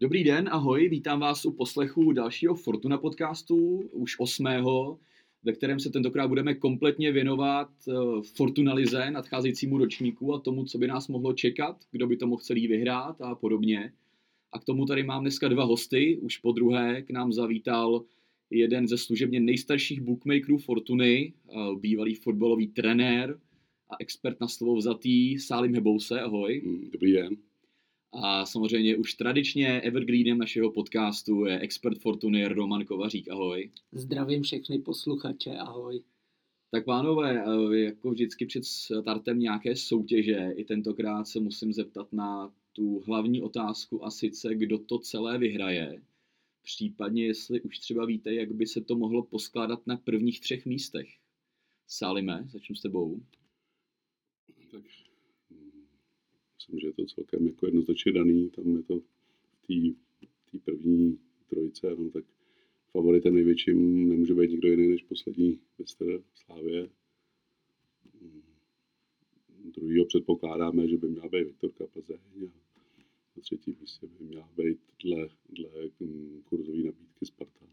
Dobrý den, ahoj, vítám vás u poslechu dalšího Fortuna podcastu, už osmého, ve kterém se tentokrát budeme kompletně věnovat eh, Fortunalize, nadcházejícímu ročníku a tomu, co by nás mohlo čekat, kdo by to mohl celý vyhrát a podobně. A k tomu tady mám dneska dva hosty, už po druhé k nám zavítal jeden ze služebně nejstarších bookmakerů Fortuny, eh, bývalý fotbalový trenér a expert na slovo vzatý Sálim Hebouse, ahoj. Dobrý den. A samozřejmě už tradičně evergreenem našeho podcastu je expert Fortuny Roman Kovařík. Ahoj. Zdravím všechny posluchače, ahoj. Tak pánové, eh, jako vždycky před startem nějaké soutěže, i tentokrát se musím zeptat na tu hlavní otázku a sice, kdo to celé vyhraje. Případně, jestli už třeba víte, jak by se to mohlo poskládat na prvních třech místech. Salime, začnu s tebou. Tak myslím, že je to celkem jako jednoznačně daný. Tam je to v té první trojice, no, tak favoritem největším nemůže být nikdo jiný než poslední mistr Slávě. Druhýho předpokládáme, že by měla být Viktorka Plzeň a na třetím místě by měla být dle, dle kurzové nabídky Sparta.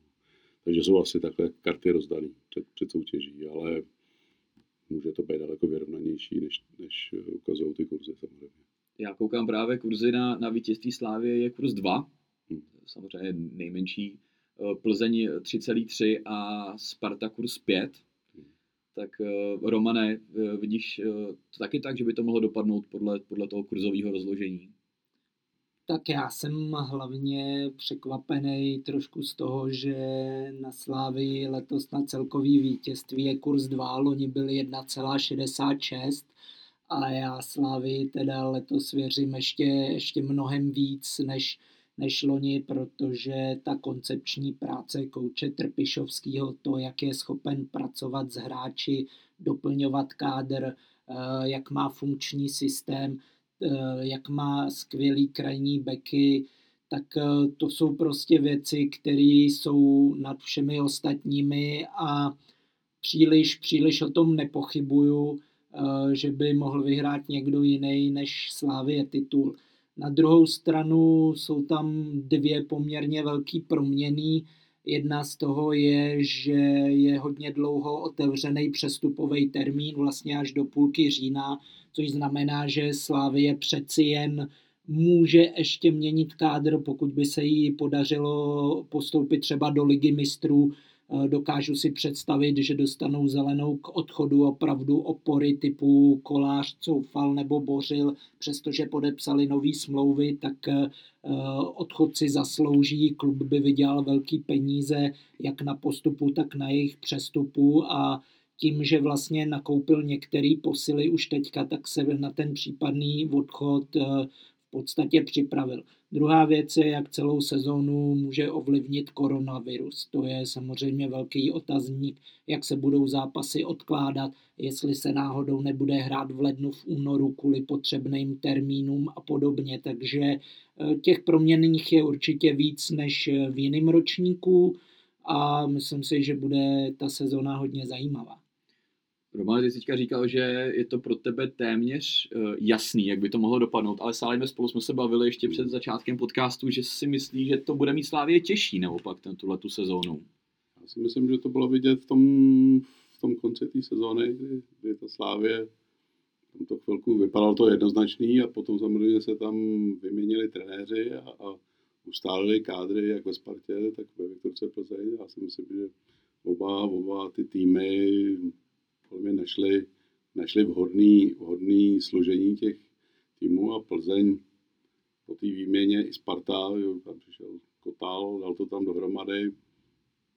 Takže jsou asi takhle karty rozdané před, před soutěží, ale může to být daleko vyrovnanější, než, než ukazují ty kurzy samozřejmě já koukám právě kurzy na, na vítězství Slávě je kurz 2, hm. samozřejmě nejmenší, eh, Plzeň 3,3 a Sparta kurz 5. Hm. Tak eh, Romane, eh, vidíš to taky tak, že by to mohlo dopadnout podle, podle toho kurzového rozložení? Tak já jsem hlavně překvapený trošku z toho, že na Slávy letos na celkový vítězství je kurz 2, loni byl 1,66 a já Slávy teda letos věřím ještě, ještě mnohem víc než, než loni, protože ta koncepční práce kouče Trpišovského, to, jak je schopen pracovat s hráči, doplňovat kádr, eh, jak má funkční systém, eh, jak má skvělý krajní beky, tak eh, to jsou prostě věci, které jsou nad všemi ostatními a příliš, příliš o tom nepochybuju že by mohl vyhrát někdo jiný než Slávě titul. Na druhou stranu jsou tam dvě poměrně velké proměny. Jedna z toho je, že je hodně dlouho otevřený přestupový termín, vlastně až do půlky října, což znamená, že Slávie přeci jen může ještě měnit kádr, pokud by se jí podařilo postoupit třeba do ligy mistrů, Eh, dokážu si představit, že dostanou zelenou k odchodu opravdu opory typu Kolář, Coufal nebo Bořil, přestože podepsali nové smlouvy, tak eh, odchod si zaslouží, klub by vydělal velký peníze jak na postupu, tak na jejich přestupu a tím, že vlastně nakoupil některé posily už teďka, tak se na ten případný odchod eh, v podstatě připravil. Druhá věc je, jak celou sezónu může ovlivnit koronavirus. To je samozřejmě velký otazník, jak se budou zápasy odkládat, jestli se náhodou nebude hrát v lednu, v únoru kvůli potřebným termínům a podobně. Takže eh, těch proměnných je určitě víc než v jiném ročníku a myslím si, že bude ta sezóna hodně zajímavá. Roman, ty teďka říkal, že je to pro tebe téměř uh, jasný, jak by to mohlo dopadnout, ale sále spolu jsme se bavili ještě před začátkem podcastu, že si myslí, že to bude mít Slávě těžší naopak ten tuhle tu sezónu. Já si myslím, že to bylo vidět v tom, v tom konci té sezóny, kdy, kdy ta Slávě tam to chvilku vypadalo to jednoznačný a potom samozřejmě se tam vyměnili trenéři a, a ustálili kádry jak ve Spartě, tak ve Viktorce Plzeň. Já si myslím, že oba, oba ty týmy podle mě našli, našli vhodný, vhodný složení těch týmů a Plzeň po té výměně i Sparta, jo, tam přišel Kotal, dal to tam dohromady,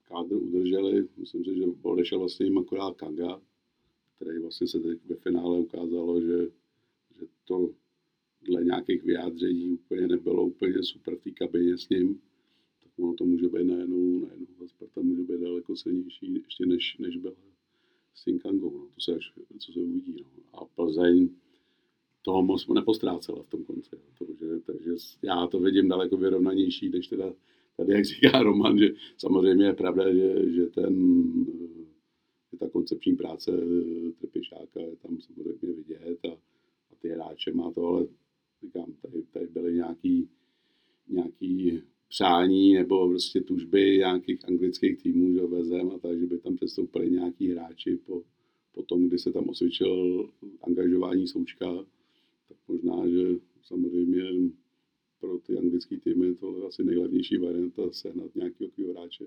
kádr udrželi, myslím si, že odešel vlastně jim akorát Kanga, který vlastně se teď ve finále ukázalo, že, že to dle nějakých vyjádření úplně nebylo úplně super v té kabině s ním, tak ono to může být najednou, najednou ta Sparta může být daleko silnější ještě než, než byla s Inkangou, no, to se až, co se uvidí. No. A Plzeň toho moc nepostrácela v tom konci. No, takže, takže já to vidím daleko vyrovnanější, než teda tady, jak říká Roman, že samozřejmě je pravda, že, že ten že ta koncepční práce Trpišáka je tam samozřejmě vidět a, a ty hráče má to, ale říkám, tady, tady byly nějaký, nějaký přání nebo prostě tužby nějakých anglických týmů, že vezem a tak, že by tam přestoupili nějaký hráči po, po tom, kdy se tam osvědčil angažování Součka, tak možná, že samozřejmě pro ty anglické týmy to je asi nejlevnější varianta sehnat nějakého hráče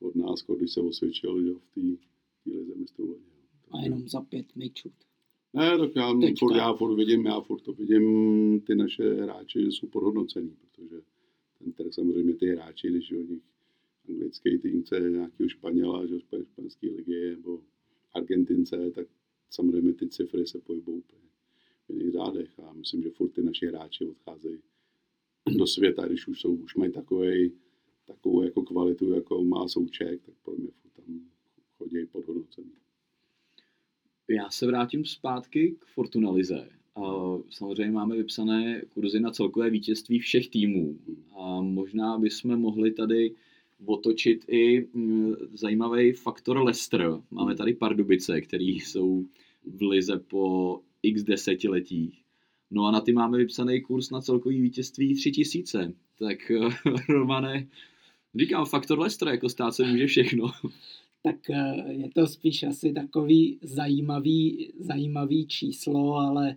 od nás, když se osvědčil že v té lize mistrů. A jenom za pět mečů. Ne, tak já, furt, já furt vidím, já furt to vidím, ty naše hráči jsou podhodnocený, protože ten trh samozřejmě ty hráči, když o nich anglický tým chce nějakého Španěla, že španělské ligy nebo Argentince, tak samozřejmě ty cifry se pohybují úplně v jiných řádech a myslím, že furt ty naši hráči odcházejí do světa, když už, jsou, už mají takový, takovou jako kvalitu, jako má souček, tak pro mě furt tam chodí podhodnocený. Já se vrátím zpátky k Fortuna Lize. Samozřejmě máme vypsané kurzy na celkové vítězství všech týmů. A možná bychom mohli tady otočit i mm, zajímavý faktor Leicester. Máme tady Pardubice, který jsou v Lize po x desetiletích. No a na ty máme vypsaný kurz na celkový vítězství 3000. Tak Romane, říkám, faktor Leicester, jako stát se může všechno tak eh, je to spíš asi takový zajímavý, zajímavý číslo, ale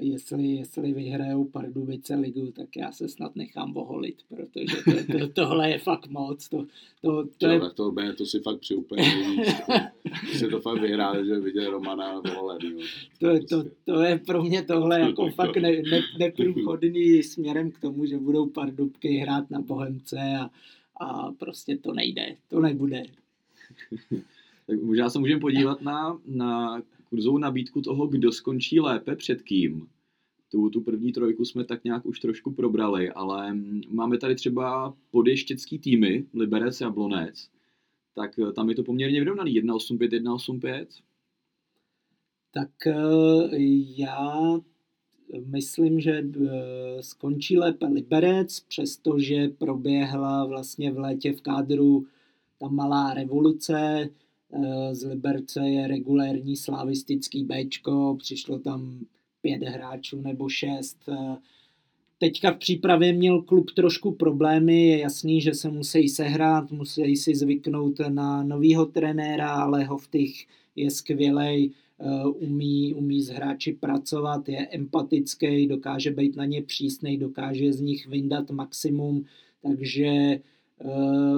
jestli, jestli vyhrajou Pardubice ligu, tak já se snad nechám oholit, protože to, to, tohle je fakt moc. To, to, to, je... to, to, to si fakt při úplně se to fakt vyhrál, že viděl Romana volený. To, to, to, je pro mě tohle jako fakt ne, ne, neprůchodný směrem k tomu, že budou Pardubky hrát na Bohemce a, a prostě to nejde, to nebude. tak možná se můžeme podívat na, na kurzovou nabídku toho, kdo skončí lépe před kým. Tu, tu první trojku jsme tak nějak už trošku probrali, ale máme tady třeba podještěcký týmy, Liberec a Blonec, tak eh, tam je to poměrně vyrovnaný, 1,85, 1,85. Tak eh, já myslím, že eh, skončí lépe Liberec, přestože proběhla vlastně v létě v kádru ta malá revoluce, z Liberce je regulérní slavistický Bčko, přišlo tam pět hráčů nebo šest. Eh, teďka v přípravě měl klub trošku problémy, je jasný, že se musí sehrát, musí si zvyknout na novýho trenéra, ale Hoftych je skvělej, eh, umí, umí s hráči pracovat, je empatický, dokáže být na ně přísný, dokáže z nich vyndat maximum, takže Eh,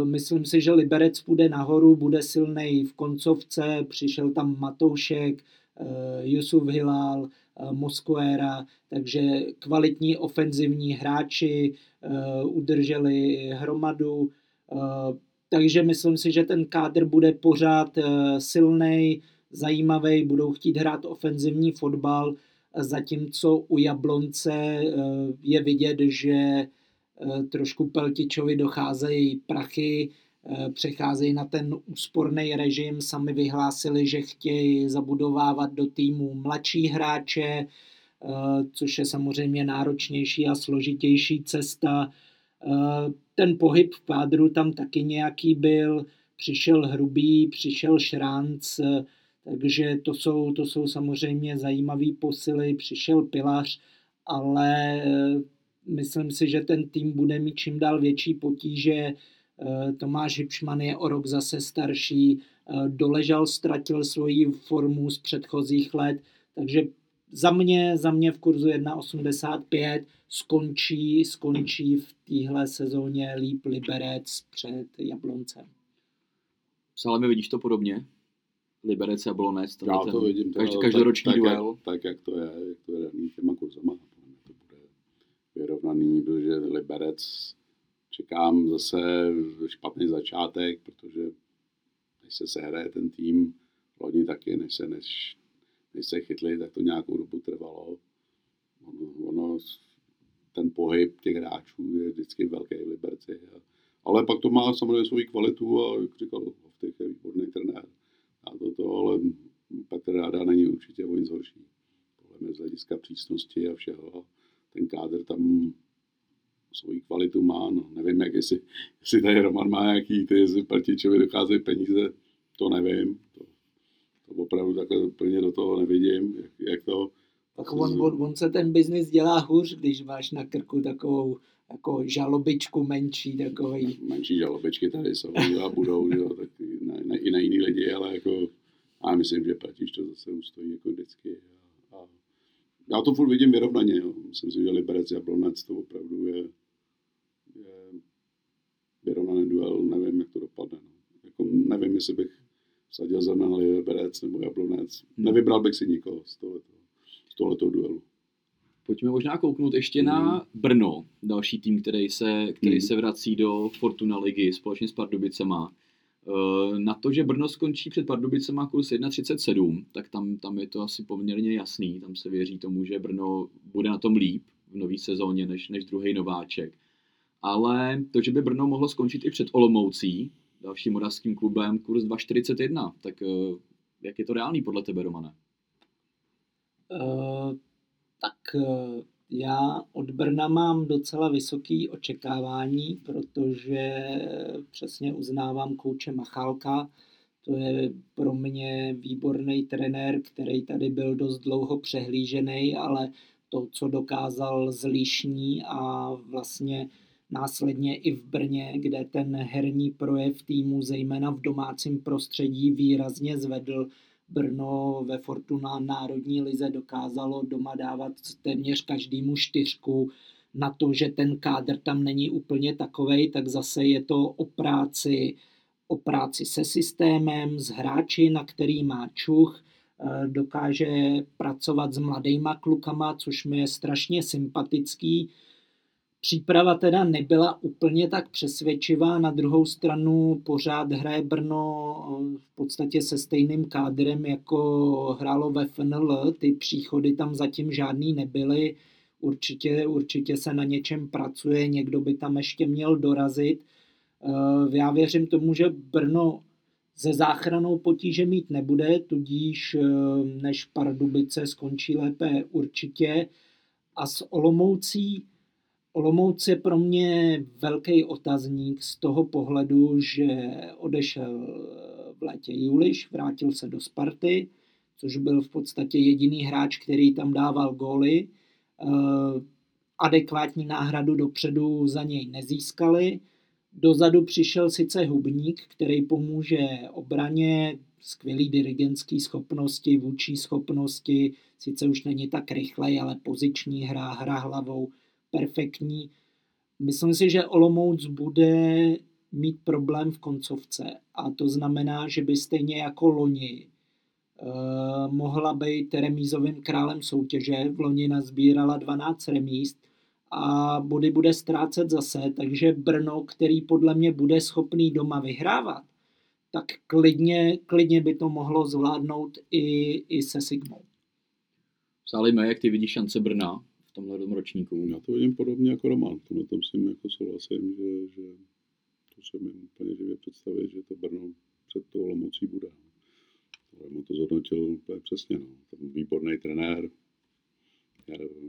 myslím si, že Liberec půjde nahoru, bude silný v koncovce, přišel tam Matoušek, eh, Yusuf Hilal, eh, Mosquera, takže kvalitní ofenzivní hráči udrželi hromadu, takže myslím si, že ten kádr bude pořád silný, zajímavý, budou chtít hrát ofenzivní fotbal, zatímco u Jablonce je vidět, že Eh, trošku Peltičovi docházejí prachy, eh, přecházejí na ten úsporný režim, sami vyhlásili, že chtějí zabudovávat do týmu mladší hráče, eh, což je samozřejmě náročnější a složitější cesta. Ten pohyb v pádru tam taky nějaký byl, přišel Hrubý, přišel Šránc, takže to jsou, to jsou samozřejmě zajímavé posily, přišel Pilař, ale myslím si, že ten tým bude mít čím dál větší potíže. Eh, Tomáš Hipšman je o rok zase starší, eh, doležal, ztratil svoji formu z předchozích let, takže za mě, za mě v kurzu 1,85 skončí, skončí v téhle sezóně líp Liberec před Jabloncem. mi vidíš to podobně? Liberec a Jablonec? Já to vidím. Každý, každoroční tak, duel. Tak, tak, jak to je, jak to je těma kurzama vyrovnaný, protože Liberec čekám zase špatný začátek, protože než se sehraje ten tým, loni taky, než se, než, než se chytli, tak to nějakou dobu trvalo. Ono, ono ten pohyb těch hráčů je vždycky velký v Liberci. Ale pak to má samozřejmě svoji kvalitu a jak říkal, těch je výborný trenér. A to, to, ale Petr Ráda není určitě o nic horší. Podle mě z hlediska přísnosti a všeho ten kádr tam svoji kvalitu má, no nevím, jak jestli, jestli tady Roman má nějaký, ty, jestli Partičovi docházejí peníze, to nevím, to, to opravdu takhle úplně do toho nevidím, jak, jak to... Tak on, on, on se ten biznis dělá hůř, když máš na krku takovou jako žalobičku menší takový. Menší žalobičky tady jsou a budou, jo, tak na, na, i na jiný lidi, ale jako a myslím, že Platiš to zase ustojí jako vždycky. A já to furt vidím vyrovnaně. Jo. Myslím si, že Liberec Jablonec to opravdu je, je vyrovnaný duel. Nevím, jak to dopadne. No. Jako, nevím, jestli bych vsadil za na Liberec nebo Jablonec. Hmm. Nevybral bych si nikoho z tohoto, z tohoto duelu. Pojďme možná kouknout ještě hmm. na Brno, další tým, který se, který hmm. se vrací do Fortuna ligy společně s Pardubicema. Eh, na to, že Brno skončí před Pardubicema kurz 1,37, tak tam, tam je to asi poměrně jasný. Tam se věří tomu, že Brno bude na tom líp v nové sezóně než, než druhý nováček. Ale to, že by Brno mohlo skončit i před Olomoucí, dalším moravským klubem, kurz 2,41, tak eh, jak je to reálný podle tebe, Romane? Uh, tak uh já od Brna mám docela vysoké očekávání, protože přesně uznávám kouče Machálka. To je pro mě výborný trenér, který tady byl dost dlouho přehlížený, ale to, co dokázal zlišní a vlastně následně i v Brně, kde ten herní projev týmu, zejména v domácím prostředí, výrazně zvedl, Brno ve Fortuna národní lize dokázalo doma dávat téměř každému čtyřku. Na to, že ten kádr tam není úplně takovej, tak zase je to o práci, o práci se systémem, s hráči, na který má čuch, eh, dokáže pracovat s mladýma klukama, což mi je strašně sympatický Příprava teda nebyla úplně tak přesvědčivá, na druhou stranu pořád hraje Brno eh, v podstatě se stejným kádrem, jako hrálo ve FNL, ty příchody tam zatím žádný nebyly, určitě, určitě se na něčem pracuje, někdo by tam ještě měl dorazit. Eh, já věřím tomu, že Brno ze záchranou potíže mít nebude, tudíž eh, než Pardubice skončí lépe určitě. A s Olomoucí Olomouc je pro mě velký otazník z toho pohledu, že odešel v létě Juliš, vrátil se do Sparty, což byl v podstatě jediný hráč, který tam dával góly. Eh, adekvátní náhradu dopředu za něj nezískali. Dozadu přišel sice Hubník, který pomůže obraně, skvělý dirigentský schopnosti, vůči schopnosti, sice už není tak rychlej, ale poziční hra, hra hlavou, perfektní. Myslím si, že Olomouc bude mít problém v koncovce a to znamená, že by stejně jako loni eh, mohla být remízovým králem soutěže. V loni nazbírala 12 remíz a body bude ztrácet zase, takže Brno, který podle mě bude schopný doma vyhrávat, tak klidně, klidně by to mohlo zvládnout i, i se Sigmou. Sálejme, jak ty vidíš šance Brna tomhle ročníku. Já to vidím podobně jako Roman. Tomhle tom si jako souhlasím, že, že to se mi úplně živě představit, že to Brno před tou Lomocí bude. Ale to zhodnotil úplně přesně. No. Tam výborný trenér,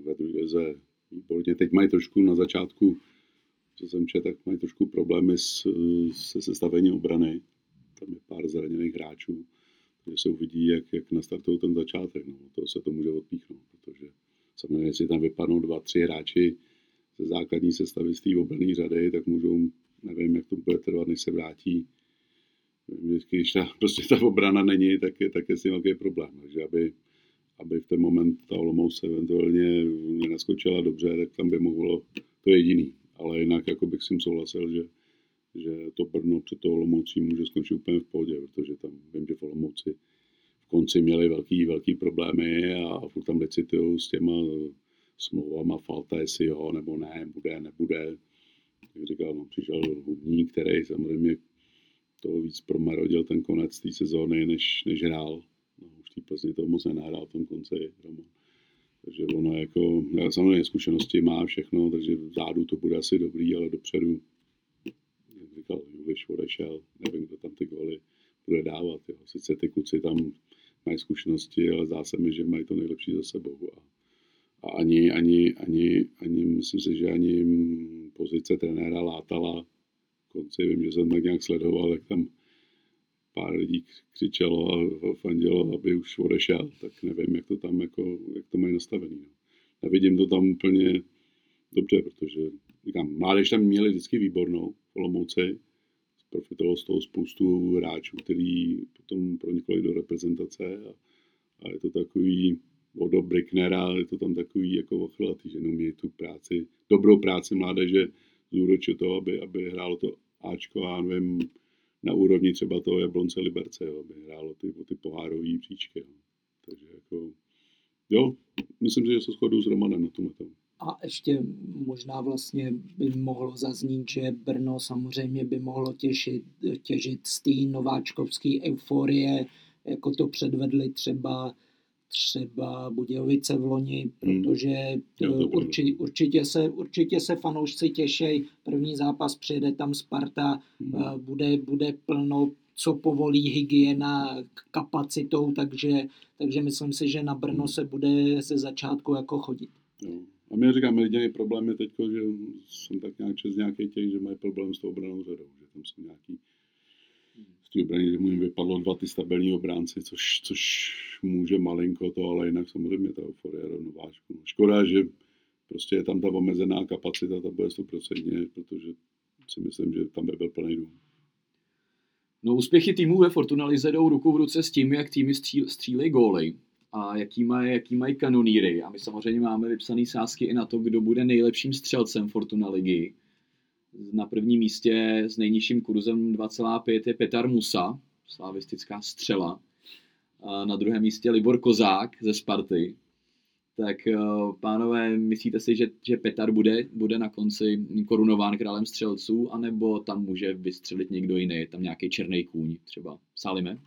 ve druhé výborně. Teď mají trošku na začátku, co jsem četl, tak mají trošku problémy s, se sestavením obrany. Tam je pár zraněných hráčů, takže se uvidí, jak, jak nastartují ten začátek. No. To se to může odpíchnout, protože Samozřejmě, jestli tam vypadnou dva, tři hráči ze základní sestavy z té obrné řady, tak můžou, nevím, jak to bude trvat, než se vrátí. Vždycky, když ta, prostě ta obrana není, tak je, tak je s tím velký problém. Takže aby, aby v ten moment ta Olomouc eventuálně nenaskočila dobře, tak tam by mohlo to jediný. Ale jinak jako bych s tím souhlasil, že, že to Brno před toho Olomoucí může skončit úplně v pohodě, protože tam vím, že v Olomouci konci měli velký, velký problémy a furt tam licitují s těma smlouvama Falta, jestli jo nebo ne, bude, nebude. Jak říkal, no, přišel Hubník, který samozřejmě toho víc promarodil ten konec té sezóny, než, než hrál. No, už té Plzni to moc nenahrál v tom konci. Takže ono jako, samozřejmě zkušenosti má všechno, takže vzadu to bude asi dobrý, ale dopředu, jak říkal, Juliš odešel, nevím, kdo tam ty goly bude dávat. Jo. Sice ty kluci tam mají zkušenosti, ale zdá se mi, že mají to nejlepší za sebou. A, a ani, ani, ani, ani, myslím si, že ani pozice trenéra látala konci. Vím, že jsem tak nějak sledoval, jak tam pár lidí křičelo a fandilo, aby už odešel, tak nevím, jak to tam jako, jak to mají nastavený. No. Nevidím to tam úplně dobře, protože říkám, mládež tam měli vždycky výbornou v Olomouci, profitovalo z toho spoustu hráčů, který potom pronikli do reprezentace a, a je to takový od Bricknera, je to tam takový jako ochlatý, že neumí tu práci, dobrou práci mládeže zúročit to, aby, aby hrálo to Ačko, já nevím, na úrovni třeba toho Jablonce Liberce, jo, aby hrálo ty, ty pohárové příčky. Jo. Takže jako, jo, myslím si, že se shoduju s Romanem na tomhle. A ještě možná vlastně by mohlo zaznít, že Brno samozřejmě by mohlo těšit, těžit z té nováčkovské euforie, jako to předvedli třeba třeba Budějovice v loni, hmm. protože hmm. určitě, určitě, se, určitě se fanoušci těší. První zápas přijede tam Sparta, hmm. bude, bude plno, co povolí hygiena kapacitou, takže, takže myslím si, že na Brno hmm. se bude ze začátku jako chodit. Jo. A my říkám, jediný problém je teď, že jsem tak nějak čes nějaký těch, že mají problém s tou obranou řadou, že tam jsou nějaký z té obrany, že mu jim vypadlo dva ty stabilní obránci, což, což může malinko to, ale jinak samozřejmě ta euforie rovnovážku. Škoda, že prostě je tam ta omezená kapacita, ta bude 100%, protože si myslím, že tam by byl plný dům. No úspěchy týmů ve Fortunalize jdou ruku v ruce s tím, jak týmy stříl, střílejí góly a jaký mají, jaký mají kanoníry. A my samozřejmě máme vypsané sázky i na to, kdo bude nejlepším střelcem Fortuna ligy. Na prvním místě s nejnižším kurzem 2,5 je Petar Musa, slavistická střela. A na druhém místě Libor Kozák ze Sparty. Tak eh, pánové, myslíte si, že, že Petar bude, bude na konci korunován králem střelců, anebo tam může vystřelit někdo jiný, tam nějaký černý kůň, třeba Salime?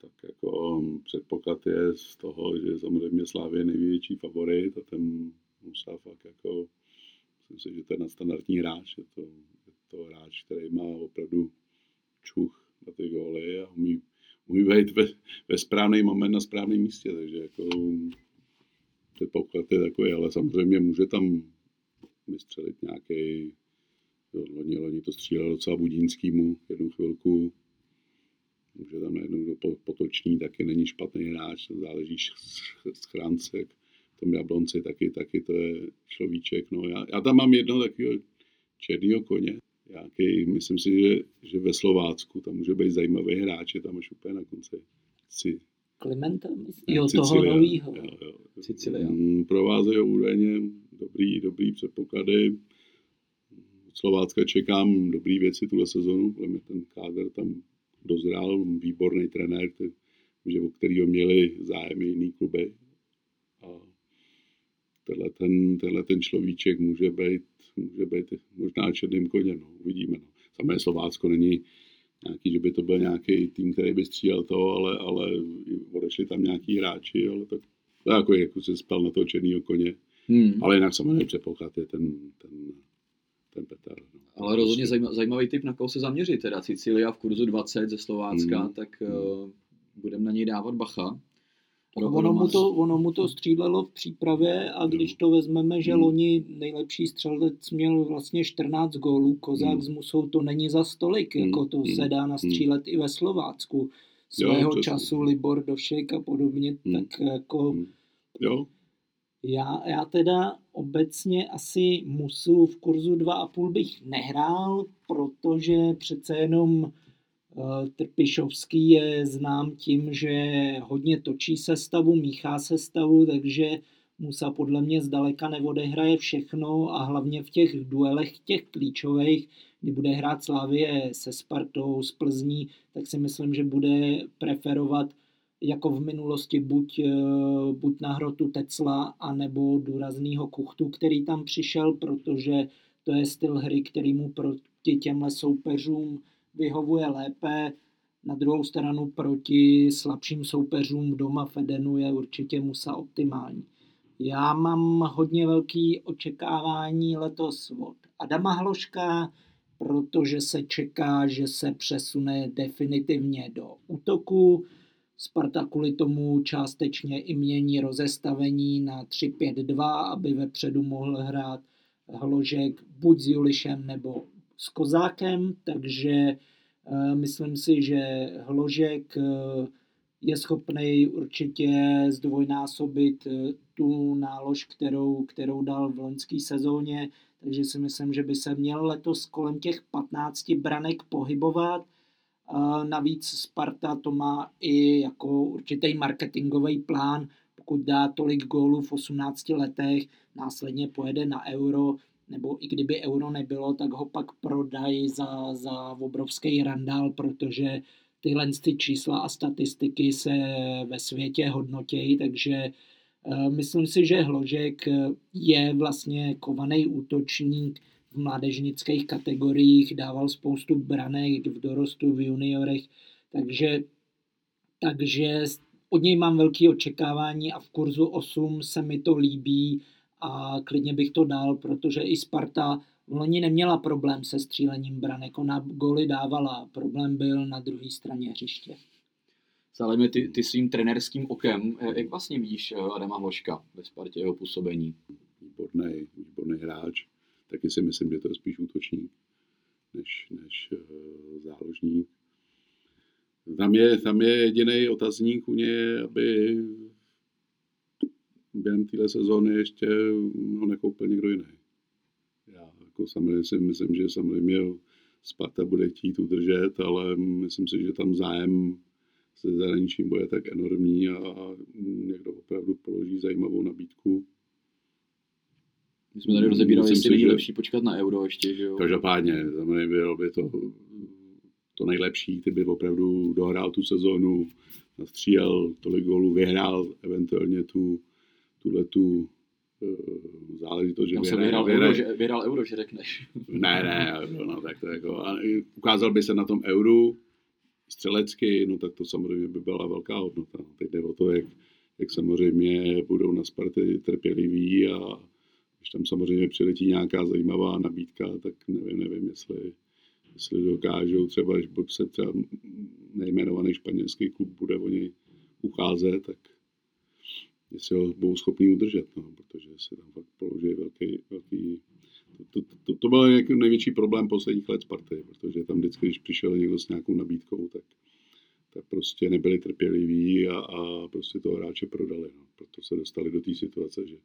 Tak jako předpoklad je z toho, že samozřejmě Slávě je největší favorit a ten Musa fakt jako, myslím si, že to je nadstandardní hráč, je to, je to hráč, který má opravdu čuch na ty góly a umí, umí být ve, ve správný moment na správném místě, takže jako předpoklad je takový, ale samozřejmě může tam vystřelit nějaký, loni, loni to střílel docela Budínskýmu jednu chvilku, může tam najednou do potoční, taky není špatný hráč, záleží z chráncek, v tom Jablonci taky, taky to je človíček. No, já, já tam mám jedno takového černýho koně, nějaký, myslím si, že, že ve Slovácku tam může být zajímavý hráč, je tam až úplně na konci. Si, Klimenta, jo, toho novýho. Jo, jo. Mm, provázejí údajně dobrý, dobrý předpoklady. Od Slovácka čekám dobrý věci tuhle sezonu, protože ten kádr tam dozrál, výborný trenér, který, že, o kterého měli zájem jiný kluby. A tenhle ten, tenhle ten človíček může být, může být možná černým koněm, no, uvidíme. No. Samé Slovácko není nějaký, že by to byl nějaký tým, který by střílel to, ale, ale odešli tam nějaký hráči, ale tak to jako, jako se spal na toho černého koně. Hmm. Ale jinak samozřejmě předpoklad je ten, ten, ten Petr. No. Ale rozhodně zajímavý, zajímavý typ, na koho se zaměřit. Teda Sicilia v kurzu 20 ze Slovácka, hmm. tak uh, budeme na něj dávat bacha. Ono mu, to, ono mu to střílelo v přípravě a když to vezmeme, že hmm. loni nejlepší střelec měl vlastně 14 gólů, Kozák hmm. s Musou to není za stolik, hmm. jako to hmm. se dá nastřílet hmm. i ve Slovácku. Svého jo, času Libor Došek a podobně, hmm. tak jako... Hmm. Jo, já, já teda obecně asi musu v kurzu 2,5 bych nehrál, protože přece jenom uh, Trpišovský je znám tím, že hodně točí sestavu, míchá sestavu, takže Musa podle mě zdaleka neodehraje všechno a hlavně v těch duelech těch klíčových, kdy bude hrát Slávě se Spartou, s Plzní, tak si myslím, že bude preferovat jako v minulosti buď, eh, buď na hrotu Tecla, anebo důraznýho kuchtu, který tam přišel, protože to je styl hry, který mu proti těmhle soupeřům vyhovuje lépe. Na druhou stranu proti slabším soupeřům doma Fedenu je určitě Musa optimální. Já mám hodně velký očekávání letos od Adama Hloška, protože se čeká, že se přesune definitivně do útoku. Sparta kvůli tomu částečně i mění rozestavení na 3-5-2, aby vepředu mohl hrát Hložek buď s Julišem nebo s Kozákem, takže uh, myslím si, že Hložek uh, je schopný určitě zdvojnásobit uh, tu nálož, kterou, kterou dal v loňské sezóně, takže si myslím, že by se měl letos kolem těch 15 branek pohybovat. Navíc Sparta to má i jako určitý marketingový plán, pokud dá tolik gólů v 18 letech, následně pojede na euro, nebo i kdyby euro nebylo, tak ho pak prodají za, za obrovský randál, protože tyhle ty čísla a statistiky se ve světě hodnotějí, takže eh, myslím si, že Hložek je vlastně kovaný útočník v mládežnických kategoriích, dával spoustu branek v dorostu, v juniorech, takže, takže od něj mám velké očekávání a v kurzu 8 se mi to líbí a klidně bych to dal, protože i Sparta v loni neměla problém se střílením branek, ona goly dávala, problém byl na druhé straně hřiště. Saleme, ty, ty svým trenerským okem, eh, jak vlastně vidíš eh, Adama Hloška ve Spartě jeho působení? Výborný, výborný hráč. Taky si myslím, že to je spíš útočník než, než uh, záložník. Tam je, tam je jediný otazník u něj, aby během téhle sezóny ještě ho nekoupil někdo jiný. Já jako samozřejmě si myslím, že samozřejmě Sparta bude chtít udržet, ale myslím si, že tam zájem se zahraničím bude tak enormní a někdo opravdu položí zajímavou nabídku. My jsme tady rozebírali, jestli není lepší počkat na euro ještě, že jo? Každopádně, mě bylo by to to nejlepší, kdyby opravdu dohrál tu sezónu, nastřílel tolik gólů, vyhrál eventuálně tu tuhle tu uh, záležitost, že Tam vyhraje, vyhrál, vyhraje. Euro, že, vyhrál euro, že řekneš. ne, ne, no, tak to jako, a ukázal by se na tom euru střelecky, no tak to samozřejmě by byla velká hodnota. No, teď jde o to, jak, jak samozřejmě budou na Sparty trpěliví a když tam samozřejmě přiletí nějaká zajímavá nabídka, tak nevím, nevím, jestli, jestli dokážou třeba, když se třeba nejmenovaný španělský klub bude o něj ucházet, tak jestli ho budou schopni udržet, no, protože se tam fakt položí velký, velký to, to, to, to byl jako největší problém posledních let Sparty, protože tam vždycky, když přišel někdo s nějakou nabídkou, tak, tak prostě nebyli trpěliví a, a prostě toho hráče prodali. No. Proto se dostali do té situace, že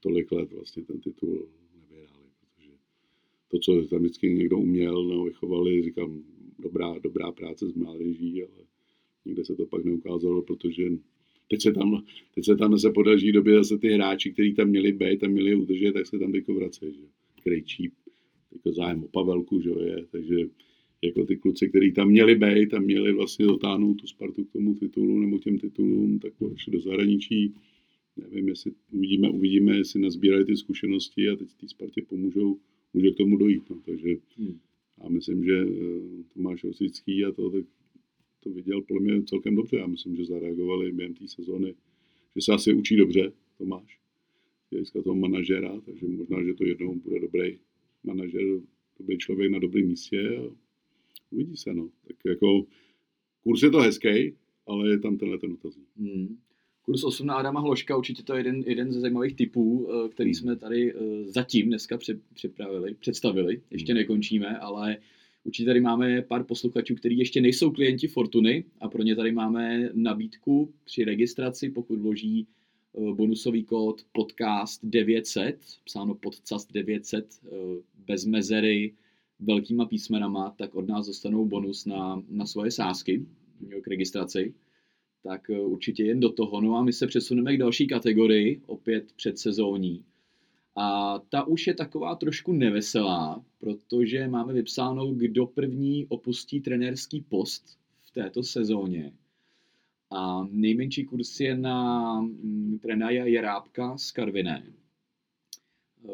tolik let vlastně ten titul nevyhráli, protože to, co tam vždycky někdo uměl, no, vychovali, říkám, dobrá, dobrá práce s mládeží, ale nikde se to pak neukázalo, protože Teď se tam, teď se tam se podaří době zase ty hráči, kteří tam měli být a měli udržet, tak se tam teďko vracejí. Že? Krejčí, teďko zájem o Pavelku, že je, takže jako ty kluci, kteří tam měli být a měli vlastně dotáhnout tu Spartu k tomu titulu nebo těm titulům, tak šli do zahraničí. Nevím, jestli uvidíme, uvidíme, jestli nazbírají ty zkušenosti a teď té Spartě pomůžou, může k tomu dojít. No. Takže hmm. já myslím, že eh, Tomáš Rosický a to, tak to viděl podle mě celkem dobře. Já myslím, že zareagovali během té sezóny, že se asi učí dobře, Tomáš, z toho manažera, takže možná, že to jednou bude dobrý manažer, dobrý člověk na dobrém místě a uvidí se, no. Tak jako kurz je to hezký, ale je tam tenhle ten otazník. Hmm. Kurs 8 na Adama Hloška, určitě to je jeden, jeden ze zajímavých typů, eh, který hmm. jsme tady eh, zatím dneska připravili, představili. Ještě hmm. nekončíme, ale Určitě tady máme pár posluchačů, kteří ještě nejsou klienti Fortuny a pro ně tady máme nabídku při registraci, pokud vloží eh, bonusový kód podcast 900, psáno podcast 900 eh, bez mezery velkýma písmenama, tak od nás dostanou bonus na, na svoje sázky k registraci. Tak eh, určitě jen do toho. No a my se přesuneme k další kategorii, opět předsezónní. A ta už je taková trošku neveselá, protože máme vypsáno, kdo první opustí trenérský post v této sezóně. A nejmenší kurz je na mm, trenéra Jerábka z Karviné. E,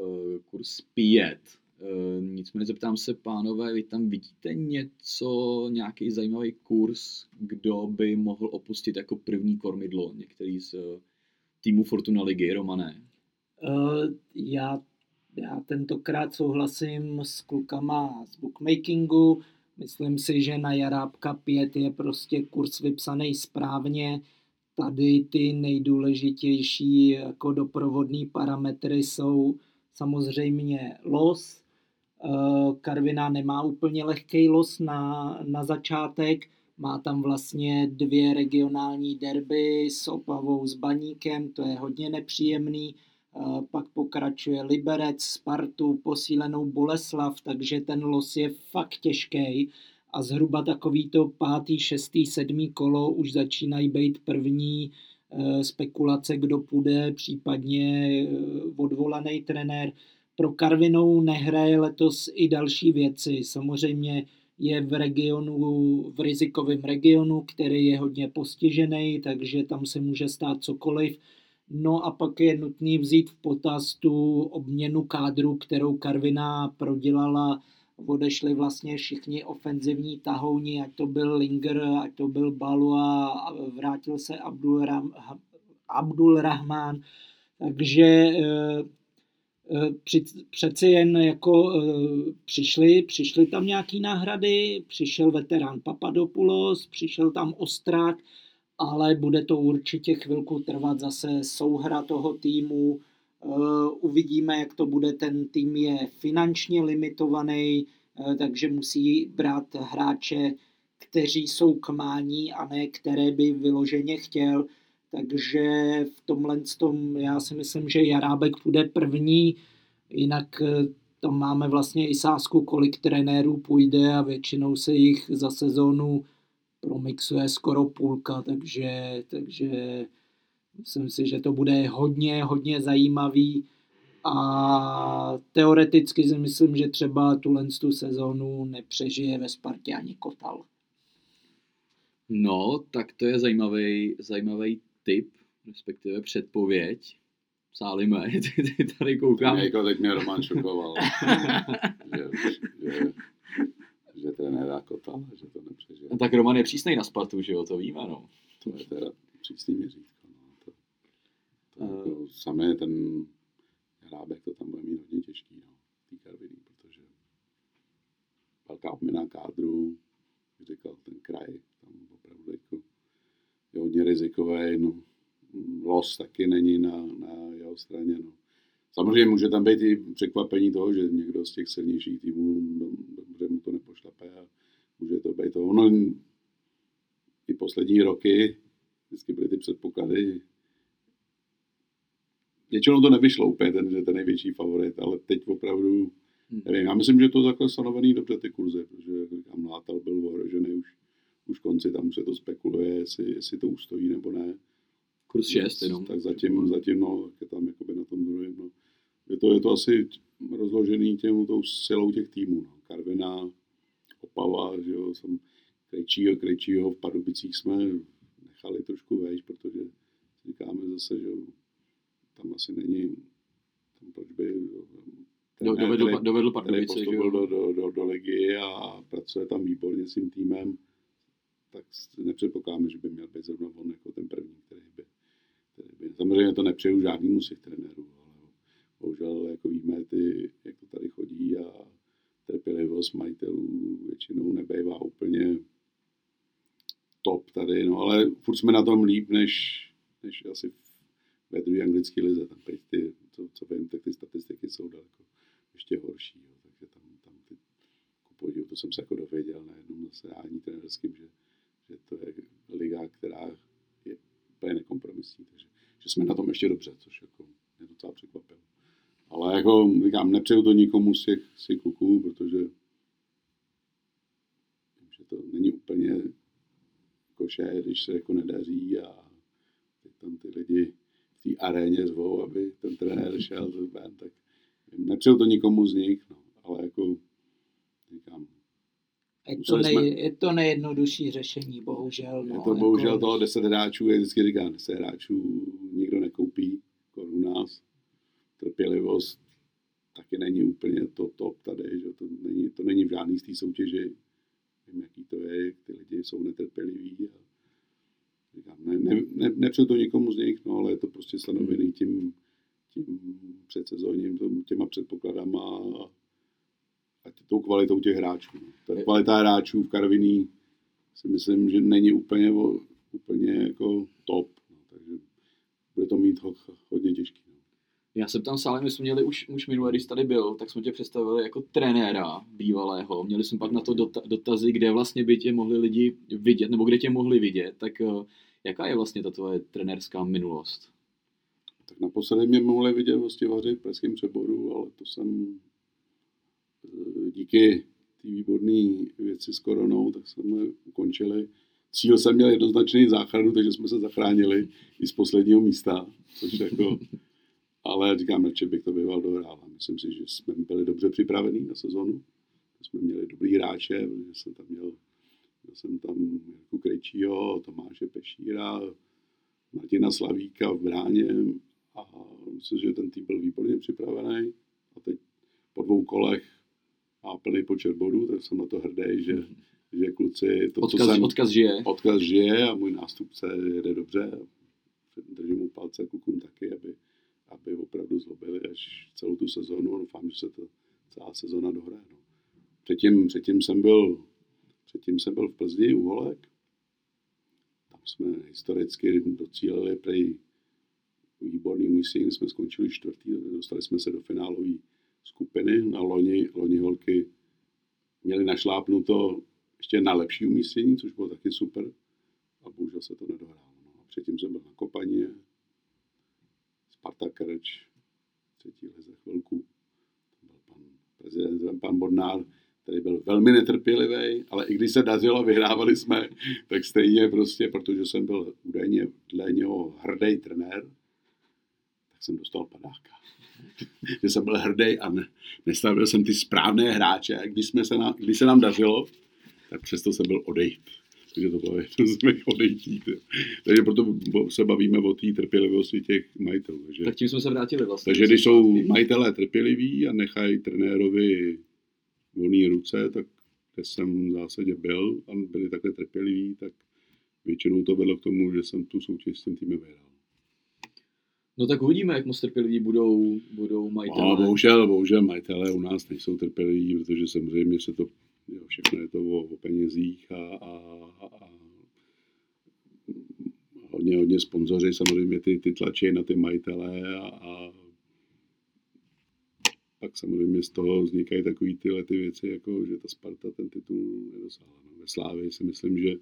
kurz 5. E, nicméně zeptám se, pánové, vy tam vidíte něco, nějaký zajímavý kurz, kdo by mohl opustit jako první kormidlo, některý z týmu Fortuna Ligy, Romané? Eh, já, já tentokrát souhlasím s klukama z bookmakingu. Myslím si, že na Jarábka 5 je prostě kurz vypsaný správně. Tady ty nejdůležitější jako doprovodní parametry jsou samozřejmě los. Eh, Karvina nemá úplně lehký los na, na začátek, má tam vlastně dvě regionální derby s Opavou s Baníkem, to je hodně nepříjemný. Pak pokračuje Liberec, Spartu, posílenou Boleslav, takže ten los je fakt těžký a zhruba takový to pátý, šestý, sedmý kolo už začínají být první eh, spekulace, kdo půjde, případně eh, odvolaný trenér. Pro Karvinou nehraje letos i další věci. Samozřejmě je v regionu, v rizikovém regionu, který je hodně postižený, takže tam se může stát cokoliv. No a pak je nutný vzít v potaz tu obměnu kádru, kterou Karviná prodělala. Odešli vlastně všichni ofenzivní tahouni, ať to byl Linger, ať to byl Balu a vrátil se Abdul, Ram, Abdul Rahman. Takže eh, přeci jen jako eh, přišli, přišli tam nějaký náhrady, přišel veterán Papadopoulos, přišel tam Ostrák, ale bude to určitě chvilku trvat zase souhra toho týmu. Eh, uvidíme, jak to bude. Ten tým je finančně limitovaný, eh, takže musí brát hráče, kteří jsou k a ne které by vyloženě chtěl. Takže v tomhle tom já si myslím, že Jarábek bude první, jinak eh, tam máme vlastně i sázku, kolik trenérů půjde a většinou se jich za sezónu promixuje skoro půlka, takže, takže myslím si, že to bude hodně, hodně zajímavý a teoreticky si myslím, že třeba tuhle tu sezónu nepřežije ve Spartě ani Kotal. No, tak to je zajímavý, zajímavý tip, respektive předpověď. Sálime, ty, tady koukám. Jako teď mě Roman šokoval, že, že, že trenéra Kotal, že to nepřežije. No, tak Roman je přísnej na Spartu, že jo, to víme, no. To je teda přísný měřítko. No. To, to uh, jako samé ten hrábek to tam bude mít hodně těžký, no, tý Karviní, protože velká obměna kádru, říkal, ten kraj, tam opravdu jako je hodně rizikový, no, los taky není na, na jeho straně, no. Samozřejmě může tam být i překvapení toho, že někdo z těch silnějších týmů dobře mu to nepošlape a může to být to. Ono i poslední roky vždycky byly ty předpoklady. Většinou to nevyšlo úplně, ten, že ten největší favorit, ale teď opravdu, hmm. nevím, já myslím, že to takhle stanovený dobře ty kurzy, protože říkám, Látal byl ohrožený už, už konci, tam se to spekuluje, jestli, jestli to ustojí nebo ne. Kurz 6 jenom. Tak zatím, zatím no, je tam jakoby na tom druhém. No. Je, to, je to asi rozložený těm, tou silou těch týmů. No. Karviná, Opava, že jo, jsem Krejčího, Krejčího v Pardubicích jsme nechali trošku vejš, protože říkáme zase, že tam asi není, tam proč by do, dovedl, který, dovedl Pardubice, že jo? Do, do, do, do ligy a pracuje tam výborně s tím týmem, tak nepředpokládáme, že by měl být zrovna on jako ten první, který by, který by samozřejmě to nepřeju žádnému z těch trenérů, ale bohužel jako víme, ty, jak to tady chodí a trpělivost majitelů většinou nebejvá úplně top tady, no ale furt jsme na tom líp, než, než asi ve druhé anglické lize. Tam ty, to, co vím, tak ty statistiky jsou daleko ještě horší. Jo. Takže tam, tam ty, podivu, to jsem se jako dověděl na jednom zasedání trenerským, že, že to je liga, která je úplně nekompromisní. Takže že jsme na tom ještě dobře, což jako mě docela překvapilo. Ale jako říkám, nepřeju to nikomu z těch, z kluků, protože že to není úplně koše, když se jako nedaří a tam ty lidi v té aréně zvou, aby ten trenér šel ven, tak nepřeju to nikomu z nich, no, ale jako říkám, je to, nej, jsme, je to nejjednodušší řešení, bohužel. No, je to bohužel jako... toho deset hráčů, je vždycky říkám, deset hráčů nikdo nekoupí, jako u nás. Trpělivost taky není úplně to top tady, že to není, to není v žádný z té soutěži vím, jaký to je, ty lidi jsou netrpěliví a říkám, ne, ne, ne, nepřeju to nikomu z nich, no, ale je to prostě stanovený tím, tím předsezóním, těma předpokladama a tou kvalitou těch hráčů. No. Ta kvalita hráčů v Karviní si myslím, že není úplně, úplně jako top, no, takže bude to mít ho, hodně těžký. No. Já jsem tam sám, my jsme měli už, už minule, když tady byl, tak jsme tě představili jako trenéra bývalého. Měli jsme pak na to dota, dotazy, kde vlastně by tě mohli lidi vidět, nebo kde tě mohli vidět. Tak uh, jaká je vlastně ta tvoje trenérská minulost? Tak naposledy mě mohli vidět hostivaři v Pražském přeboru, ale to jsem eh, díky té výborné věci s koronou, tak jsme ukončili. Cíl jsem měl jednoznačný záchranu, takže jsme se zachránili i z posledního místa, což jako, ale říkám, radši bych to býval dohrál. Myslím si, že jsme byli dobře připravení na sezonu. Jsme měli dobrý hráče, protože jsem tam měl, měl jsem tam Jirku Krejčího, Tomáše Pešíra, Martina Slavíka v bráně a myslím, že ten tým byl výborně připravený. A teď po dvou kolech má plný počet bodů, tak jsem na to hrdý, že, že kluci... To, odkaz, jsem, odkaz žije. Odkaz žije a můj nástupce jede dobře. Držím mu palce klukům taky, aby, aby opravdu zlobili až celou tu sezonu. Doufám, že se to celá sezona dohraje. No. Předtím, předtím, jsem byl, předtím jsem byl v Plzni u Holek. Tam jsme historicky docílili prej výborný umístění, jsme skončili čtvrtý, dostali jsme se do finálové skupiny. Na loni, loni holky měli našlápnuto ještě na lepší umístění, což bylo taky super. A bohužel se to nedohrálo. No. A předtím jsem byl na Kopaně, Sparta Krč, třetí lize chvilku. Tam byl pan prezident, pan Bodnár, který byl velmi netrpělivý, ale i když se dařilo, vyhrávali jsme, tak stejně prostě, protože jsem byl údajně dle něho hrdý trenér, jsem dostal padáka. že jsem byl hrdý a ne, nestavil jsem ty správné hráče. A když, jsme se na, když se nám dařilo, tak přesto jsem byl odejít. Takže to bylo jedno z mých odejtí. Takže proto se bavíme o té trpělivosti těch majitelů. Takže, tak tím jsme se vrátili vlastně. Takže když jsou majitelé trpěliví a nechají trenérovi volné ruce, tak kde jsem v zásadě byl a byli takhle trpěliví, tak většinou to vedlo k tomu, že jsem tu soutěž s tím týmem vyhrál. No tak uvidíme, jak moc trpěliví budou, budou majitelé. No, bohužel, bohužel majitelé u nás nejsou trpěliví, protože samozřejmě se to, jo, všechno je to o, o penězích a, a, a hodně, hodně sponzoři samozřejmě ty, ty tlačí na ty majitele a, a pak samozřejmě z toho vznikají takové tyhle ty věci, jako že ta Sparta ten titul nedosáhla. No, ve Slávě si myslím, že,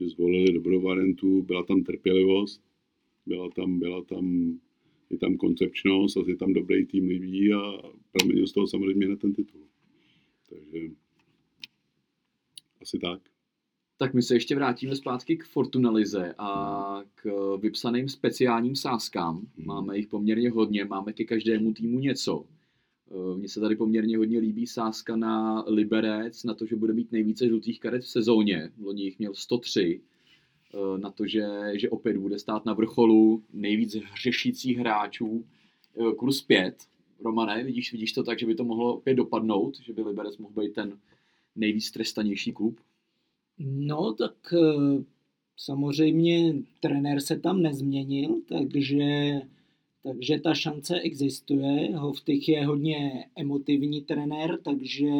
že zvolili dobrou variantu, byla tam trpělivost, byla tam, byla tam je tam koncepčnost a je tam dobrý tým lidí a proměnil z toho samozřejmě na ten titul. Takže asi tak. Tak my se ještě vrátíme zpátky k Fortunalize a k vypsaným speciálním sázkám. Hmm. Máme jich poměrně hodně, máme ke každému týmu něco. Eh, mně se tady poměrně hodně líbí sázka na Liberec, na to, že bude mít nejvíce žlutých karet v sezóně. Loni jich měl 103 Eh, na to, že, že opět bude stát na vrcholu nejvíc hřešících hráčů eh, kurz 5. Romane, vidíš, vidíš to tak, že by to mohlo opět dopadnout, že by Liberec mohl být ten nejvíc trestanější klub? No, tak eh, samozřejmě trenér se tam nezměnil, takže, takže ta šance existuje. Hovtych je hodně emotivní trenér, takže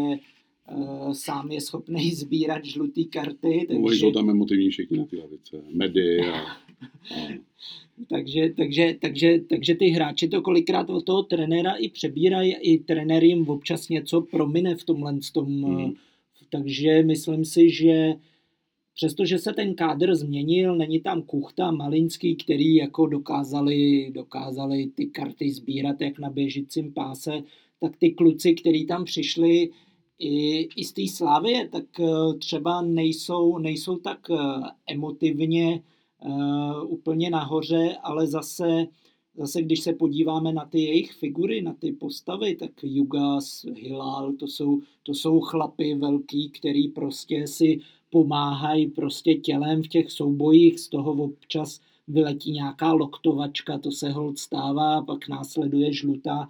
uh, sám je schopný sbírat žluté karty. Takže... Jsou tam emotivní všichni na ty lavice, medy a... a... takže, takže, takže, takže ty hráči to kolikrát od toho trenéra i přebírají, i trenér jim občas něco promine v tomhle tom. Hmm. Takže myslím si, že přestože se ten kádr změnil, není tam Kuchta, Malinský, který jako dokázali, dokázali ty karty sbírat jak na běžícím páse, tak ty kluci, kteří tam přišli, i, i z té slávy, tak eh, třeba nejsou, nejsou tak eh, emotivně uh, úplně nahoře, ale zase, zase když se podíváme na ty jejich figury, na ty postavy, tak Jugas, Hilal, to jsou, to jsou chlapy velký, který prostě si pomáhají prostě tělem v těch soubojích, z toho občas vyletí nějaká loktovačka, to se hold stává, pak následuje žlutá.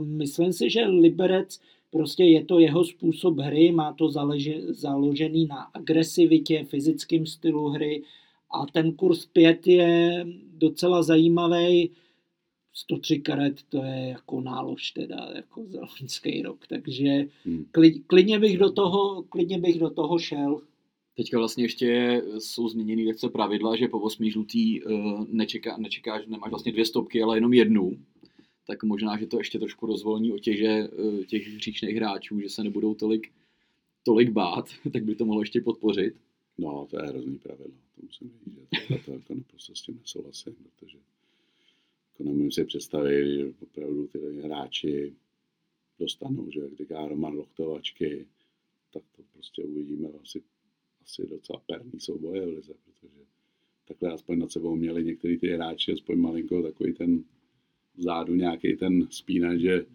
Myslím si, že Liberec Prostě je to jeho způsob hry, má to zaleži, založený na agresivitě, fyzickém stylu hry a ten kurz 5 je docela zajímavý. 103 karet to je jako nálož teda, jako za loňský rok, takže hmm. klidně, bych do toho, klidně bych do toho šel. Teďka vlastně ještě jsou změněny lehce pravidla, že po 8 žlutý uh, nečeká, nečekáš, nemáš vlastně dvě stopky, ale jenom jednu. Tak možná, že to ještě trošku rozvolní otěže eh, těch hříšných hráčů, že se nebudou tolik, tolik bát, tak by to mohlo ještě podpořit. No, to je hrozný pravidlo, to musím říct, že to, jako naprosto s tím nesouhlasím, protože jako nemůžu si představit, že opravdu ty hráči dostanou, že jak říká Roman Lochtovačky, tak to prostě uvidíme asi, asi docela perný souboje v lize, protože takhle aspoň nad sebou měli některý ty hráči, aspoň malinko takový ten vzadu nějaký ten spínač, že,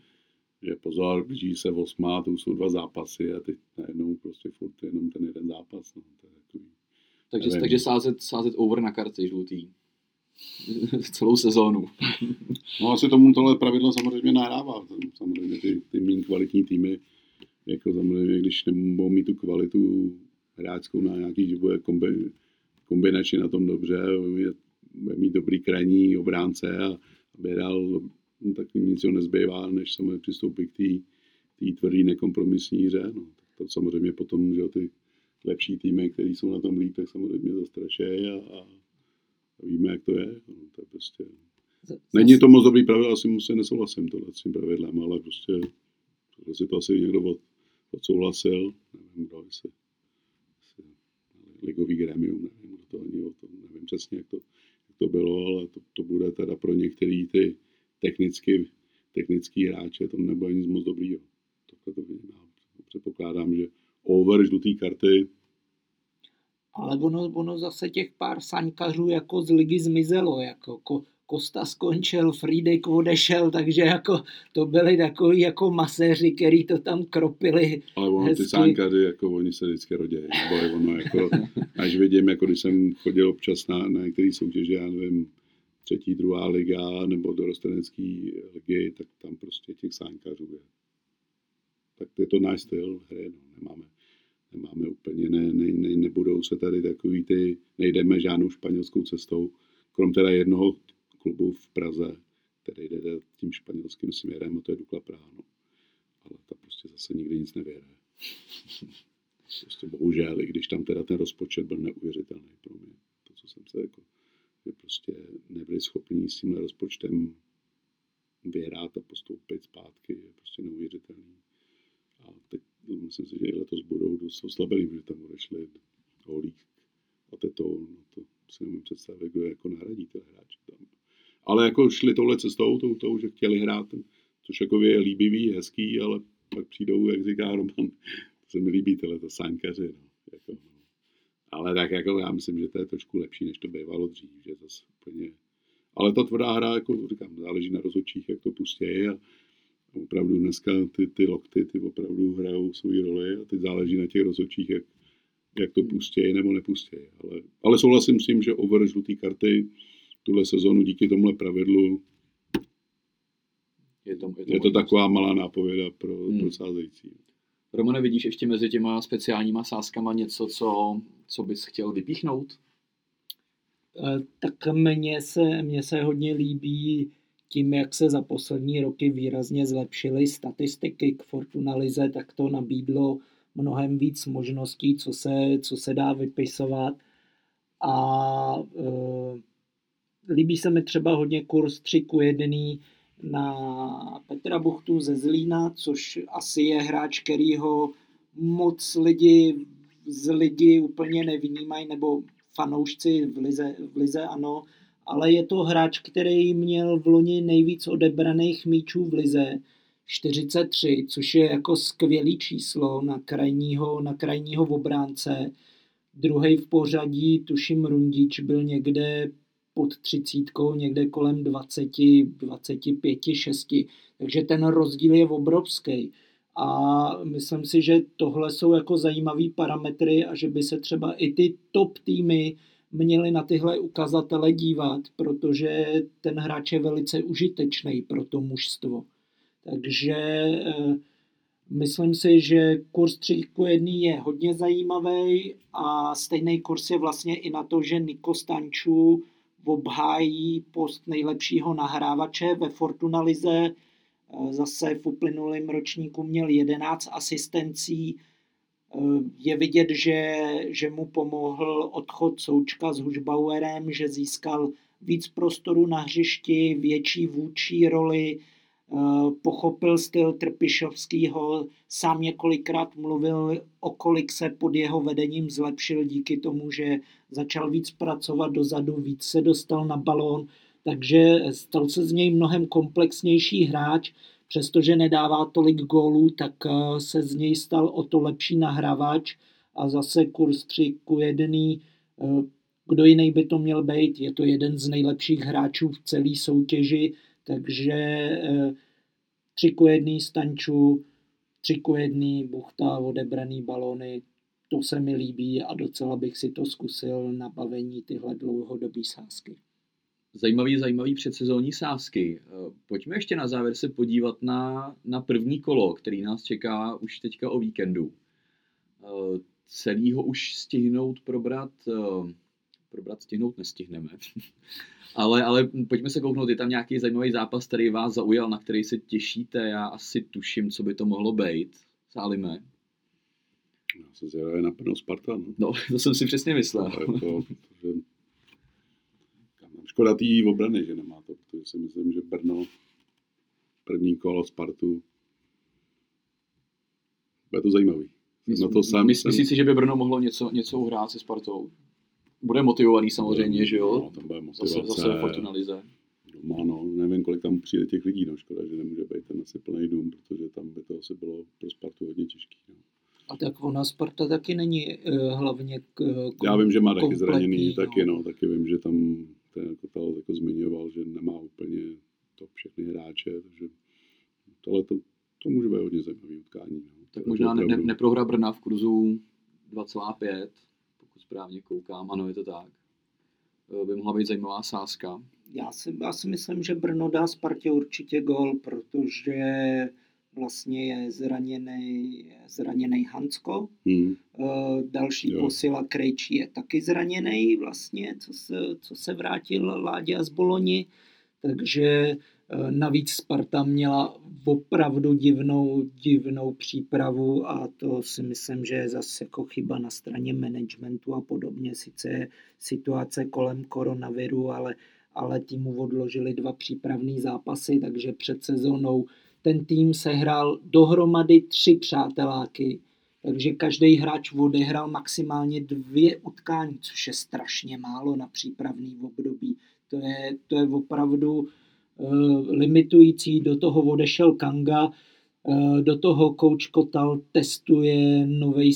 že pozor, blíží se osmá, to jsou dva zápasy a teď najednou prostě furt jenom ten jeden zápas. No, to je takový, Takže, Nevím. takže sázet, sázet over na karty žlutý. Celou sezónu. No asi tomu tohle pravidlo samozřejmě nahrává. Samozřejmě ty, ty méně kvalitní týmy, jako samozřejmě, když nebudou mít tu kvalitu hráčskou na nějaký, že bude kombi, kombinačně na tom dobře, bude mít dobrý krajní obránce a hrál, no, tak jim nic nezbývá, než samozřejmě přistoupit k té tvrdý nekompromisní hře. No, to samozřejmě potom, že ty lepší týmy, které jsou na tom líp, tak samozřejmě zastrašejí a, a, víme, jak to je. No, to je prostě... Není to moc dobrý pravidlo, asi musím nesouhlasím tohle s tím pravidlem, ale prostě tohle si to asi někdo od, odsouhlasil, nevím kdo, jestli, jestli ligový gremium, nevím, kdo to ani o tom, nevím přesně, jak to, to bylo, ale to, to bude teda pro některý ty technicky, technický hráče, to nebude nic moc dobrýho. Takhle to vidím. Já předpokládám, že over žlutý karty, Ale ono, ono zase těch pár saňkařů jako z ligy zmizelo, jako ko, Kosta skončil, Friedek odešel, takže jako to byli takový jako maséři, který to tam kropili. ale ono Hezky. ty sánkaři, jako oni se vždycky rodí, nebo ono jako, až vidím, jako když jsem chodil občas na, na některé soutěže, já nevím, třetí, druhá liga, nebo dorostenecký ligy, tak tam prostě těch sánkařů je. Tak je to náš styl hry, no, nemáme, nemáme úplně, ne, ne, ne, nebudou se tady takový ty, nejdeme žádnou španělskou cestou, krom teda jednoho klubu v Praze, který jde tím španělským směrem, a to je Dukla Praha, no. Ale ta prostě zase nikdy nic nevyhraje. Prostě bohužel, i když tam teda ten rozpočet byl neuvěřitelný pro mě. To, co jsem se jako, že prostě nebyli schopni s tímhle rozpočtem vyhrát a postoupit zpátky, je prostě neuvěřitelný. A teď myslím si, že i letos budou dost oslabení, protože tam odešli Holík a Tetou, no to si nemůžu představit, kdo je jako nahradí ty hráče tam. Ale jako šli touhle cestou, tou, tou, že chtěli hrát, což jako je líbivý, hezký, ale pak přijdou, jak říká Roman, to se mi líbí tyhle to sáňkaři, no. Jako, no. Ale tak jako já myslím, že to je trošku lepší, než to bývalo dřív, že zase úplně... Ale ta tvrdá hra, jako říkám, záleží na rozhodčích, jak to pustí a opravdu dneska ty, ty lokty, ty opravdu hrajou svou roli a teď záleží na těch rozhodčích, jak, jak to pustí nebo nepustí. Ale, ale souhlasím s tím, že over žlutý karty tuhle sezonu díky tomuhle pravidlu Je to, je to, je to taková malá nápověda pro, Hmm. pro sázející. Romane, vidíš ještě mezi těma speciálníma sázkama něco, co, co bys chtěl vypíchnout? Eh, Tak mně se, mně se hodně líbí tím, jak se za poslední roky výrazně zlepšily statistiky k Fortuna Lize, tak to nabídlo mnohem víc možností, co se, co se dá vypisovat. A e, líbí se mi třeba hodně kurz 3 ku 1 na Petra Buchtu ze Zlína, což asi je hráč, kterýho moc lidi z ligy úplně nevnímají, nebo fanoušci v lize, v lize ano, ale je to hráč, který měl v loni nejvíc odebraných míčů v lize, 43, což je jako skvělý číslo na krajního, na krajního obránce. Druhý v pořadí, tuším Rundič, byl někde pod třicítkou, někde kolem 20, 25, 6. Takže ten rozdíl je obrovský. A myslím si, že tohle jsou jako zajímavý parametry a že by se třeba i ty top týmy měly na tyhle ukazatele dívat, protože ten hráč je velice užitečný pro to mužstvo. Takže eh, myslím si, že kurz 3 k 1 je hodně zajímavý a stejný kurz je vlastně i na to, že Niko Stanču obhájí post nejlepšího nahrávače ve Fortuna Lize. Eh, Zase v uplynulém ročníku měl 11 asistencí. Eh, Je vidět, že, že mu pomohl odchod Součka s Hušbauerem, že získal víc prostoru na hřišti, větší vůči roli pochopil styl Trpišovského, sám několikrát mluvil, o kolik se pod jeho vedením zlepšil díky tomu, že začal víc pracovat dozadu, víc se dostal na balón, takže stal se z něj mnohem komplexnější hráč, přestože nedává tolik gólů, tak eh, se z něj stal o to lepší nahrávač a zase kurz 3 ku 1. Eh, kdo jiný by to měl být? Je to jeden z nejlepších hráčů v celé soutěži, takže 3 eh, ku 1 Stanču, 3 ku 1 Buchta, odebraný balony, to se mi líbí a docela bych si to zkusil na bavení tyhle dlouhodobý sázky. Zajímavý, zajímavý předsezónní sázky. Eh, pojďme ještě na závěr se podívat na, na první kolo, který nás čeká už teďka o víkendu. Eh, celýho už stihnout probrat, probrat stihnout nestihneme. ale, ale pojďme se kouknout, je tam nějaký zajímavý zápas, který vás zaujal, na který se těšíte, já asi tuším, co by to mohlo být. Sálime. Já se zjevuje na plnou Sparta. No. no, to jsem si přesně myslel. No, to, protože Škoda té obrany, že nemá to, protože si myslím, že Brno první kolo Spartu bude to zajímavý. Mysl, to sám, myslíš jsem... si, že by Brno mohlo něco, něco uhrát se Spartou? Bude motivovaný samozřejmě, že jo? No, tam bude motivace. Zase, zase Fortuna Lize. Doma, no, nevím, kolik tam přijde těch lidí, no škoda, že nemůže být ten asi plný dům, protože tam by to asi bylo pro Spartu hodně těžký. No. A tak ona Sparta taky není uh, hlavně k, uh, Já vím, že má taky zraněný, no. taky no, taky vím, že tam ten Kotal jako zmiňoval, že nemá úplně to všechny hráče, takže tohle to, to může být hodně zajímavý utkání. No. Tak možná ne, ne, neprohra Brna v kurzu 2,5, pokud správně koukám, ano, je to tak. Eh, by mohla být zajímavá sázka. Já si, já si myslím, že Brno dá Spartě určitě gol, protože vlastně je zraněný, zraněný Hansko. Hmm. Uh, další jo. posila Krejčí je taky zraněný vlastně, co se, co se vrátil Láďa z Boloni. Takže navíc Sparta měla opravdu divnou, divnou přípravu a to si myslím, že je zase jako chyba na straně managementu a podobně. Sice je situace kolem koronaviru, ale, ale týmu odložili dva přípravné zápasy, takže před sezónou ten tým sehrál dohromady tři přáteláky, takže každý hráč odehrál maximálně dvě utkání, což je strašně málo na přípravný období. To je, to je opravdu limitující. Do toho odešel Kanga, uh, do toho coach Kotal testuje nový,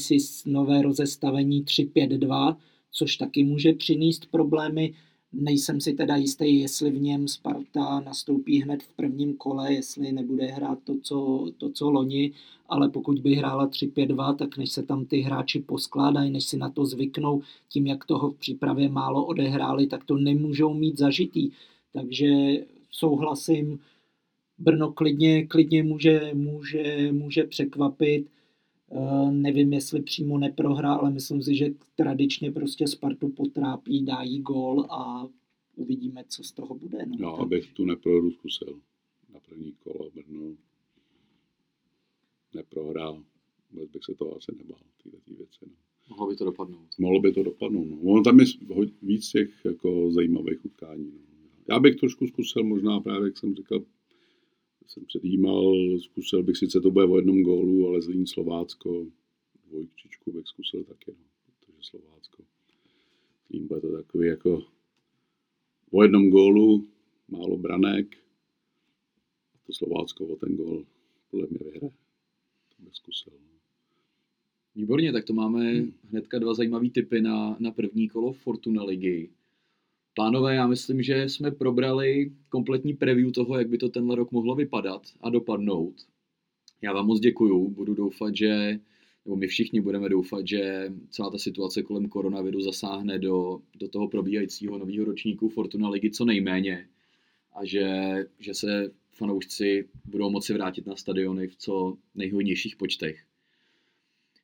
nové rozestavení 3-5-2, což taky může přinést problémy. Nejsem si teda jistý, jestli v něm Sparta nastoupí hned v prvním kole, jestli nebude hrát to, co, to, co loni, ale pokud by hrála 3-5-2, tak než se tam ty hráči poskládají, než si na to zvyknou, tím, jak toho v přípravě málo odehráli, tak to nemůžou mít zažitý. Takže souhlasím, Brno klidně, klidně může, může, může překvapit. Eh, nevím, jestli přímo neprohrá, ale myslím si, že tradičně prostě Spartu potrápí, dá jí gól a uvidíme, co z toho bude. No, no abych tu neprohru zkusil na první kolo Brno. Neprohrál, vůbec bych se toho asi nebál, tyhle ty věci. No. Mohlo by to dopadnout. Mohlo by to dopadnout. No. Ono tam je víc těch jako zajímavých utkání. No. Já bych trošku zkusil možná právě, jak jsem říkal, jsem předjímal, zkusil bych, sice to bude o jednom gólu, ale Zlín Slovácko, dvojčičku bych zkusil taky, no, protože Slovácko. Zlín bude to takový jako o jednom gólu, málo branek, a to Slovácko o ten gól podle mě vyhraje. To bych zkusil. No. Výborně, tak to máme hmm. hnedka dva zajímavé typy na, na první kolo Fortuna ligy. Pánové, já myslím, že jsme probrali kompletní preview toho, jak by to tenhle rok mohlo vypadat a dopadnout. Já vám moc děkuju, budu doufat, že, nebo my všichni budeme doufat, že celá ta situace kolem koronaviru zasáhne do, do toho probíhajícího nového ročníku Fortuna ligy co nejméně a že, že se fanoušci budou moci vrátit na stadiony v co nejhodnějších počtech.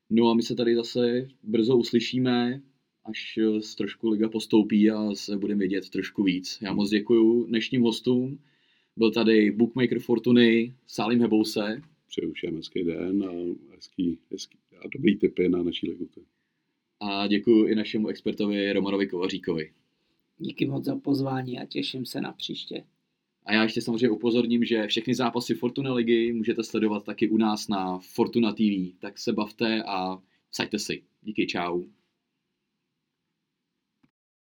No a my se tady zase brzo uslyšíme až eh, z trošku liga postoupí a se budeme vědět trošku víc. Já moc děkuji dnešním hostům. Byl tady bookmaker Fortuny Salim Hebouse. Přeju všem hezký den a, hezký, hezký, a dobrý tipy na naší ligu. A děkuji i našemu expertovi Romanovi Kovaříkovi. Díky moc za pozvání a těším se na příště. A já ještě samozřejmě upozorním, že všechny zápasy Fortuna ligy můžete sledovat taky u nás na Fortuna TV. Tak se bavte a saďte si. Díky, čau.